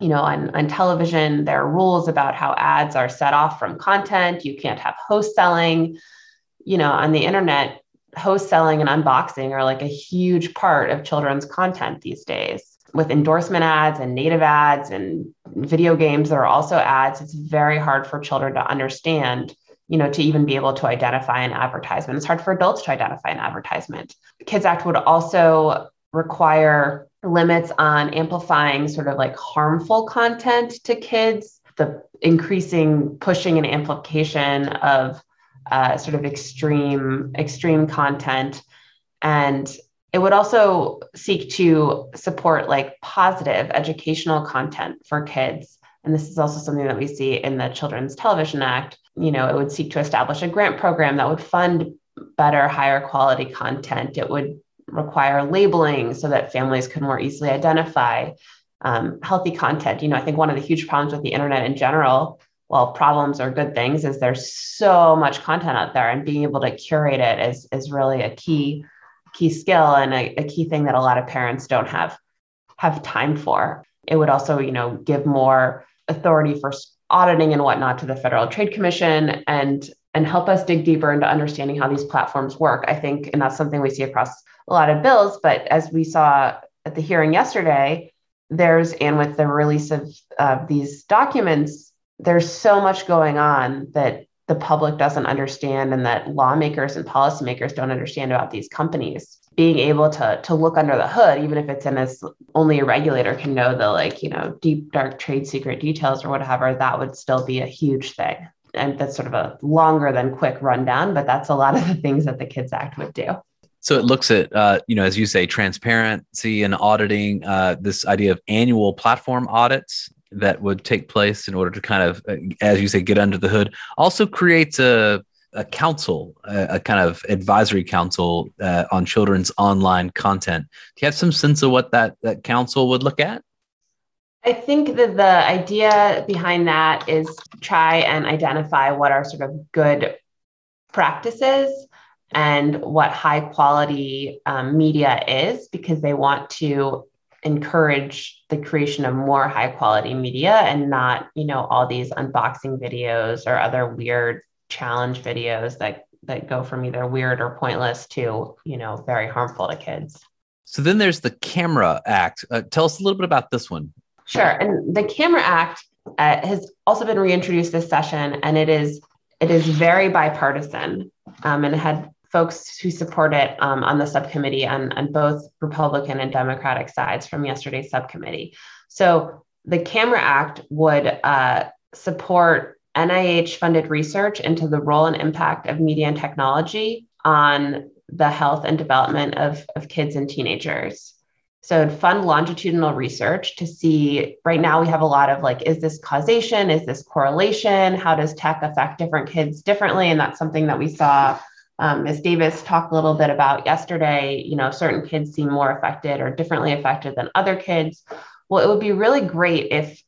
you know on, on television. There are rules about how ads are set off from content. You can't have host selling. You know, on the internet, host selling and unboxing are like a huge part of children's content these days. With endorsement ads and native ads and video games, that are also ads. It's very hard for children to understand, you know, to even be able to identify an advertisement. It's hard for adults to identify an advertisement. Kids Act would also require limits on amplifying sort of like harmful content to kids, the increasing pushing and amplification of uh, sort of extreme extreme content and it would also seek to support like positive educational content for kids. And this is also something that we see in the children's television act. You know it would seek to establish a grant program that would fund better higher quality content. It would require labeling so that families could more easily identify um, healthy content. You know i think one of the huge problems with the internet in general well problems are good things is there's so much content out there and being able to curate it is is really a key key skill and a, a key thing that a lot of parents don't have have time for. It would also you know give more authority for auditing and whatnot to the federal trade commission and and help us dig deeper into understanding how these platforms work. I think and that's something we see across a lot of bills but as we saw at the hearing yesterday there's and with the release of uh, these documents there's so much going on that the public doesn't understand and that lawmakers and policymakers don't understand about these companies being able to to look under the hood even if it's in as only a regulator can know the like you know deep dark trade secret details or whatever that would still be a huge thing and that's sort of a longer than quick rundown but that's a lot of the things that the kids act would do so it looks at, uh, you know, as you say, transparency and auditing. Uh, this idea of annual platform audits that would take place in order to kind of, uh, as you say, get under the hood. Also creates a a council, a, a kind of advisory council uh, on children's online content. Do you have some sense of what that that council would look at? I think that the idea behind that is try and identify what are sort of good practices and what high quality um, media is because they want to encourage the creation of more high quality media and not you know all these unboxing videos or other weird challenge videos that that go from either weird or pointless to, you know, very harmful to kids. So then there's the Camera Act. Uh, tell us a little bit about this one. Sure. And the Camera Act uh, has also been reintroduced this session, and it is it is very bipartisan, um, and it had folks who support it um, on the subcommittee on, on both Republican and Democratic sides from yesterday's subcommittee. So the Camera Act would uh, support NIH funded research into the role and impact of media and technology on the health and development of, of kids and teenagers. So fund longitudinal research to see right now we have a lot of like, is this causation? Is this correlation? How does tech affect different kids differently? And that's something that we saw um, Ms. Davis talked a little bit about yesterday. You know, certain kids seem more affected or differently affected than other kids. Well, it would be really great if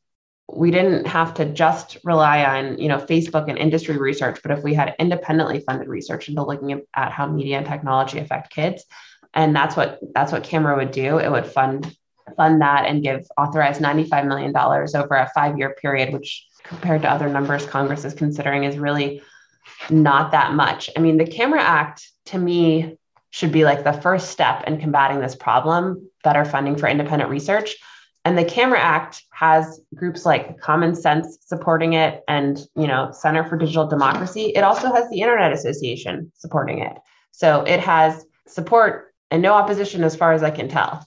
we didn't have to just rely on you know facebook and industry research but if we had independently funded research into looking at how media and technology affect kids and that's what that's what camera would do it would fund fund that and give authorized 95 million dollars over a five year period which compared to other numbers congress is considering is really not that much. I mean the camera act to me should be like the first step in combating this problem better funding for independent research. And the camera act has groups like common sense supporting it and you know center for digital democracy. It also has the internet association supporting it. So it has support and no opposition as far as i can tell.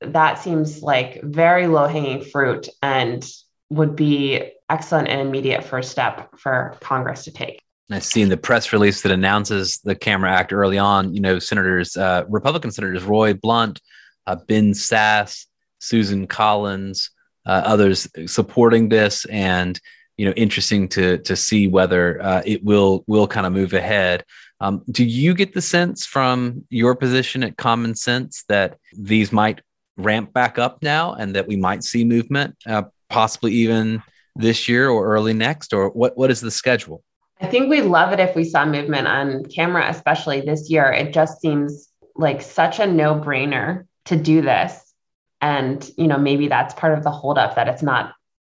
That seems like very low hanging fruit and would be excellent and immediate first step for congress to take I see in the press release that announces the Camera Act early on, you know, senators, uh, Republican senators Roy Blunt, uh, Ben Sasse, Susan Collins, uh, others supporting this, and you know, interesting to to see whether uh, it will will kind of move ahead. Um, do you get the sense from your position at Common Sense that these might ramp back up now, and that we might see movement, uh, possibly even this year or early next, or what what is the schedule? I think we'd love it if we saw movement on camera, especially this year. It just seems like such a no brainer to do this. And you know maybe that's part of the holdup that it's not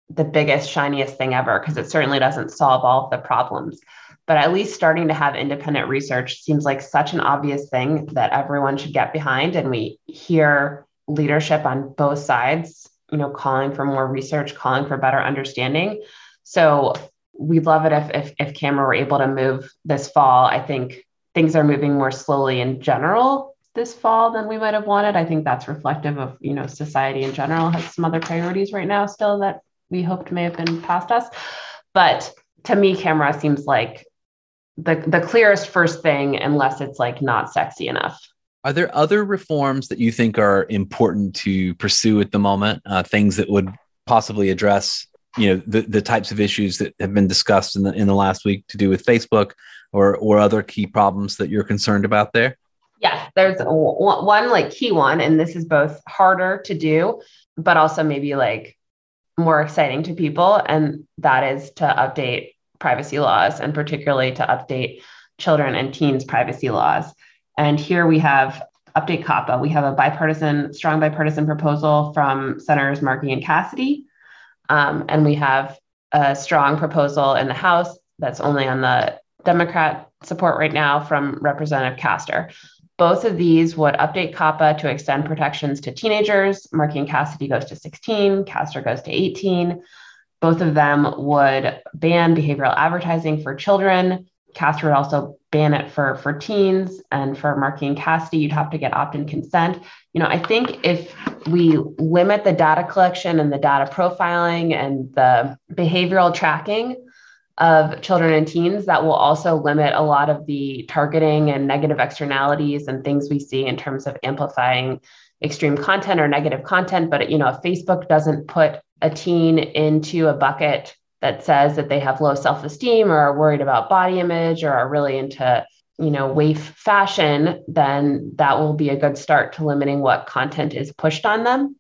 the biggest shiniest thing ever because it certainly doesn't solve all of the problems. But at least starting to have independent research seems like such an obvious thing that everyone should get behind. And we hear leadership on both sides you know calling for more research calling for better understanding. So we'd love it if if, if camera were able to move this fall i think things are moving more slowly in general this fall than we might have wanted. I think that's reflective of, you know, society in general has some other priorities right now still that we hoped may have been past us. But to me, camera seems like the, the clearest first thing, unless it's like not sexy enough. Are there other reforms that you think are important to pursue at the moment? Uh, things that would possibly address, you know, the, the types of issues that have been discussed in the in the last week to do with Facebook, or or other key problems that you're concerned about there? Yes, there's one like key one, and this is both harder to do, but also maybe like more exciting to people. And that is to update privacy laws and particularly to update children and teens privacy laws. And here we have update COPPA. We have a bipartisan, strong bipartisan proposal from Senators Markey and Cassidy. Um, and we have a strong proposal in the House that's only on the Democrat support right now from Representative Castor. Both of these would update COPPA to extend protections to teenagers. Markey and Cassidy goes to 16, Castor goes to 18. Both of them would ban behavioral advertising for children. Castor would also ban it for, for teens. And for Markey and Cassidy, you'd have to get opt in consent. You know, I think if we limit the data collection and the data profiling and the behavioral tracking, of children and teens that will also limit a lot of the targeting and negative externalities and things we see in terms of amplifying extreme content or negative content but you know if facebook doesn't put a teen into a bucket that says that they have low self-esteem or are worried about body image or are really into you know waif fashion then that will be a good start to limiting what content is pushed on them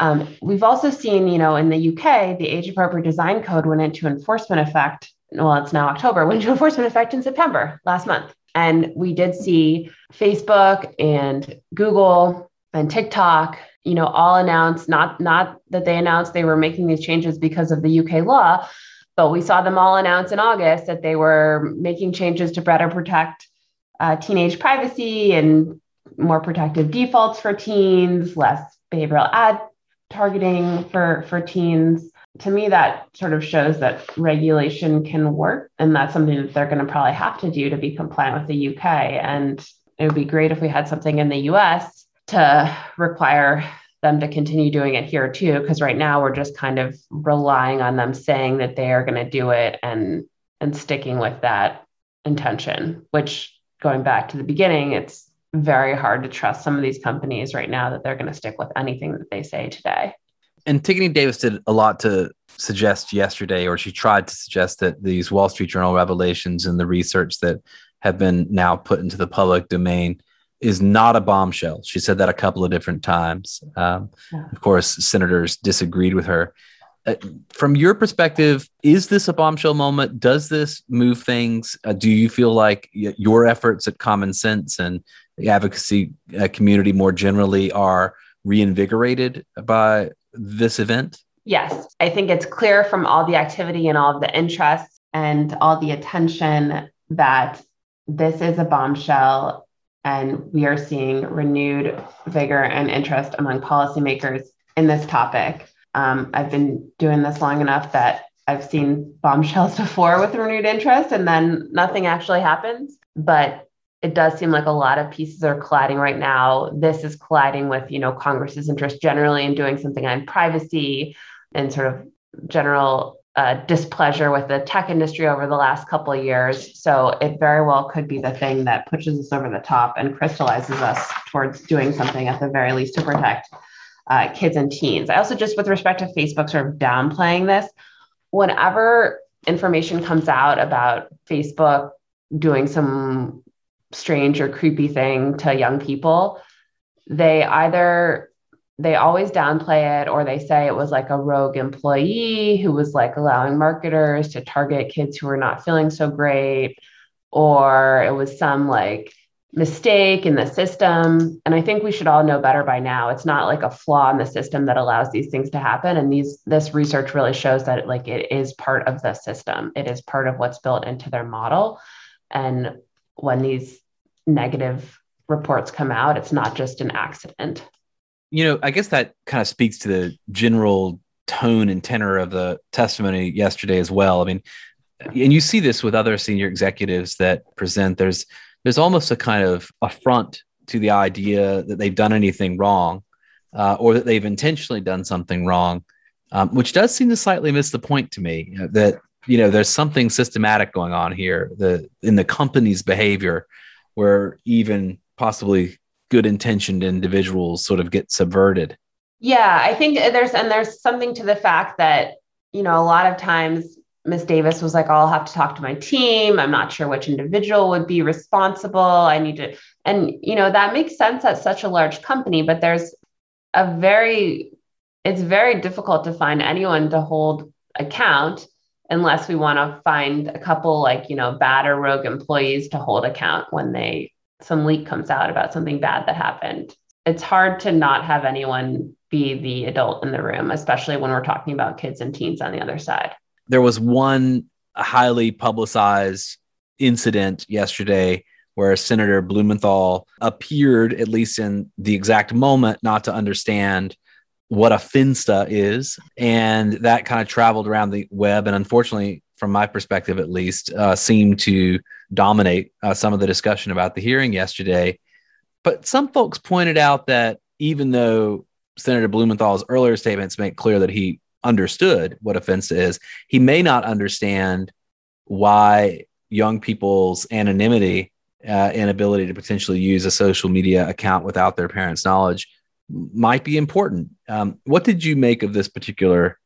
um, we've also seen you know in the uk the age appropriate design code went into enforcement effect well, it's now October, went into [laughs] enforcement effect in September last month. And we did see Facebook and Google and TikTok, you know, all announced not not that they announced they were making these changes because of the UK law, but we saw them all announce in August that they were making changes to better protect uh, teenage privacy and more protective defaults for teens, less behavioral ad targeting for, for teens. To me, that sort of shows that regulation can work. And that's something that they're going to probably have to do to be compliant with the UK. And it would be great if we had something in the US to require them to continue doing it here too. Because right now we're just kind of relying on them saying that they are going to do it and and sticking with that intention, which going back to the beginning, it's very hard to trust some of these companies right now that they're going to stick with anything that they say today. Antigone Davis did a lot to suggest yesterday, or she tried to suggest that these Wall Street Journal revelations and the research that have been now put into the public domain is not a bombshell. She said that a couple of different times. Um, yeah. Of course, senators disagreed with her. Uh, from your perspective, is this a bombshell moment? Does this move things? Uh, do you feel like y- your efforts at common sense and the advocacy uh, community more generally are reinvigorated by this event? Yes, I think it's clear from all the activity and all of the interest and all the attention that this is a bombshell and we are seeing renewed vigor and interest among policymakers in this topic. Um, I've been doing this long enough that I've seen bombshells [laughs] before with renewed interest and then nothing actually happens. But it does seem like a lot of pieces are colliding right now. This is colliding with, you know, Congress's interest generally in doing something on privacy and sort of general uh, displeasure with the tech industry over the last couple of years. So it very well could be the thing that pushes us over the top and crystallizes us towards doing something at the very least to protect uh, kids and teens. I also just, with respect to Facebook, sort of downplaying this. Whenever information comes out about Facebook doing some strange or creepy thing to young people, they either they always downplay it or they say it was like a rogue employee who was like allowing marketers to target kids who were not feeling so great or it was some like mistake in the system. And i think we should all know better by now. It's not like a flaw in the system that allows these things to happen. And these this research really shows that like it is part of the system. It is part of what's built into their model. And when these negative reports come out it's not just an accident you know, I guess that kind of speaks to the general tone and tenor of the testimony yesterday as well. I mean, and you see this with other senior executives that present. There's there's almost a kind of affront to the idea that they've done anything wrong, uh, or that they've intentionally done something wrong, um, which does seem to slightly miss the point to me. You know, that you know there's something systematic going on here. The in the company's behavior, where even possibly good intentioned individuals sort of get subverted. Yeah, I think there's and there's something to the fact that you know a lot of times Miss Davis was like, oh, I'll have to talk to my team. I'm not sure which individual would be responsible. I need to, and you know that makes sense at such a large company, but there's a very it's very difficult to find anyone to hold account unless we want to find a couple like you know bad or rogue employees to hold account when they some leak comes out about something bad that happened. It's hard to not have anyone be the adult in the room, especially when we're talking about kids and teens on the other side. There was one highly publicized incident yesterday where Senator Blumenthal appeared, at least in the exact moment, not to understand what a finsta is. And that kind of traveled around the web. And unfortunately, from my perspective at least, uh, seemed to dominate uh, some of the discussion about the hearing yesterday. But some folks pointed out that even though Senator Blumenthal's earlier statements make clear that he understood what a finsta is, he may not understand why young people's anonymity uh, and ability to potentially use a social media account without their parents' knowledge might be important. Um, what did you make of this particular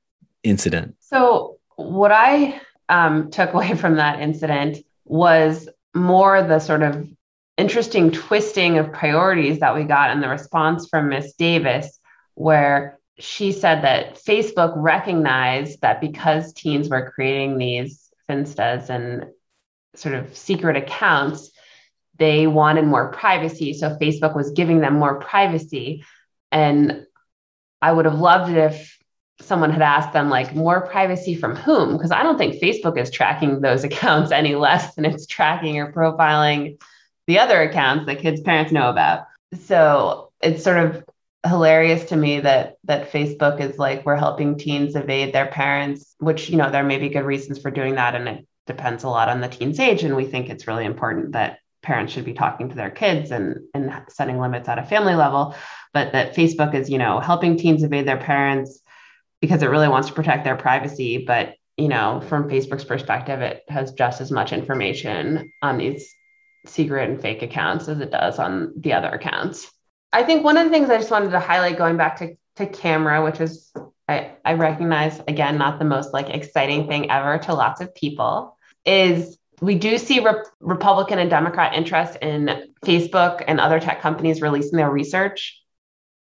incident? So, what I um, took away from that incident was more the sort of interesting twisting of priorities that we got in the response from Miss Davis, where she said that Facebook recognized that because teens were creating these finstas and sort of secret accounts, they wanted more privacy. So Facebook was giving them more privacy. And I would have loved it if someone had asked them like more privacy from whom because i don't think facebook is tracking those [laughs] accounts any less than it's tracking or profiling the other accounts that kids' parents know about. So it's sort of hilarious to me that that Facebook is like we're helping teens evade their parents, which you know there may be good reasons for doing that, and it depends a lot on the teen's age. And we think it's really important that parents should be talking to their kids and and setting limits at a family level, but that Facebook is you know helping teens evade their parents because it really wants to protect their privacy, but you know, from Facebook's perspective, it has just as much information on these secret and fake accounts as it does on the other accounts. I think one of the things I just wanted to highlight going back to, to camera, which is I, I recognize again, not the most like exciting thing ever to lots of people, is we do see Re- Republican and Democrat interest in Facebook and other tech companies releasing their research.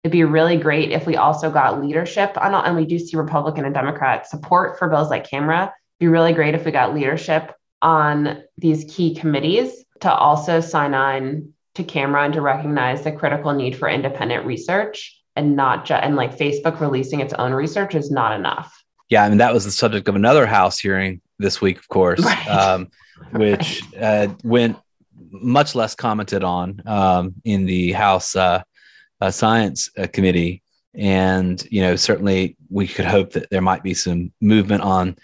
It'd be really great if we also got leadership on, and we do see Republican and Democrat support for bills like camera. It'd be really great if we got leadership on these key committees to also sign on to camera and to recognize the critical need for independent research and not just and like Facebook releasing its own research is not enough. Yeah, I mean that was the subject of another House hearing this week, of course, right. um, [laughs] which right. uh, went much less commented on um, in the House uh, Science uh, Committee, and you know certainly we could hope that there might be some movement on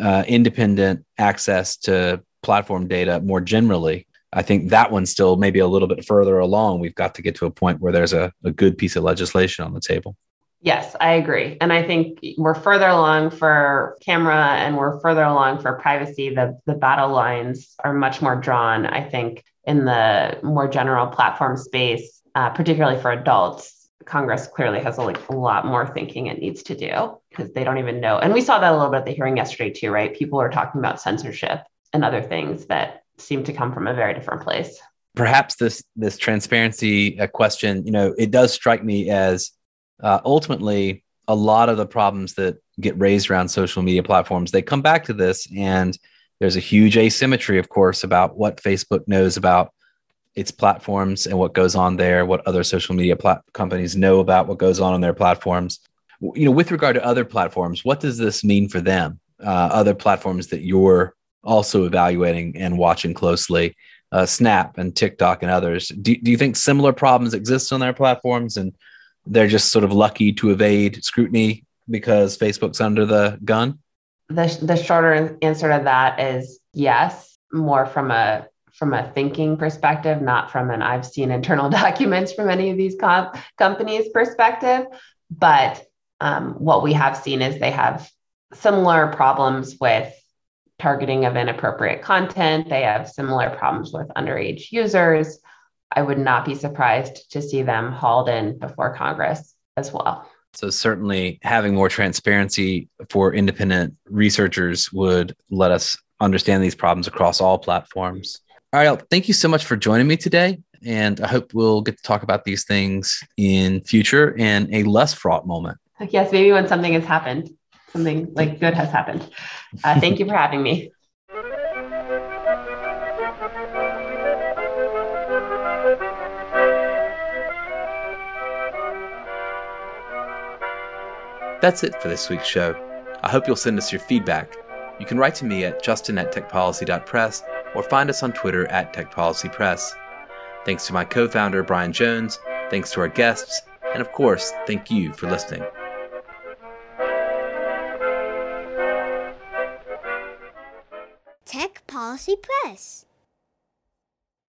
uh, independent access to platform data more generally I think that one's still maybe a little bit further along. We've got to get to a point where there's a, a good piece of legislation on the table. Yes, I agree. And I think we're further along for camera and we're further along for privacy. The, the battle lines are much more drawn, I think, in the more general platform space, uh, particularly for adults. Congress clearly has a, like, a lot more thinking it needs to do because they don't even know. And we saw that a little bit at the hearing yesterday, too, right? People are talking about censorship and other things that seem to come from a very different place. Perhaps this this transparency uh, question, you know, it does strike me as uh, ultimately a lot of the problems that get raised around social media platforms they come back to this, and there's a huge asymmetry, of course, about what Facebook knows about its platforms and what goes on there, what other social media plat- companies know about what goes on on their platforms. You know, with regard to other platforms, what does this mean for them? Uh, other platforms that you're also evaluating and watching closely. Uh, Snap and TikTok and others. Do, do you think similar problems exist on their platforms and they're just sort of lucky to evade scrutiny because Facebook's under the gun? The, the shorter answer to that is yes, more from a from a thinking perspective, not from an I've seen internal [laughs] documents from any of these comp- companies perspective. But um, what we have seen is they have similar problems with targeting of inappropriate content. They have similar problems with underage users. I would not be surprised to see them hauled in before Congress as well. So, certainly having more transparency for independent researchers would let us understand these problems across all platforms. All right, thank you so much for joining me today. And I hope we'll get to talk about these things in future in a less fraught moment. Yes, maybe when something has happened something like good has happened. Uh, thank you for [laughs] having me. That's it for this week's show. I hope you'll send us your feedback. You can write to me at justin at techpolicy.press or find us on Twitter at techpolicypress. Thanks to my co founder, Brian Jones. Thanks to our guests. And of course, thank you for listening. Tech Policy Press.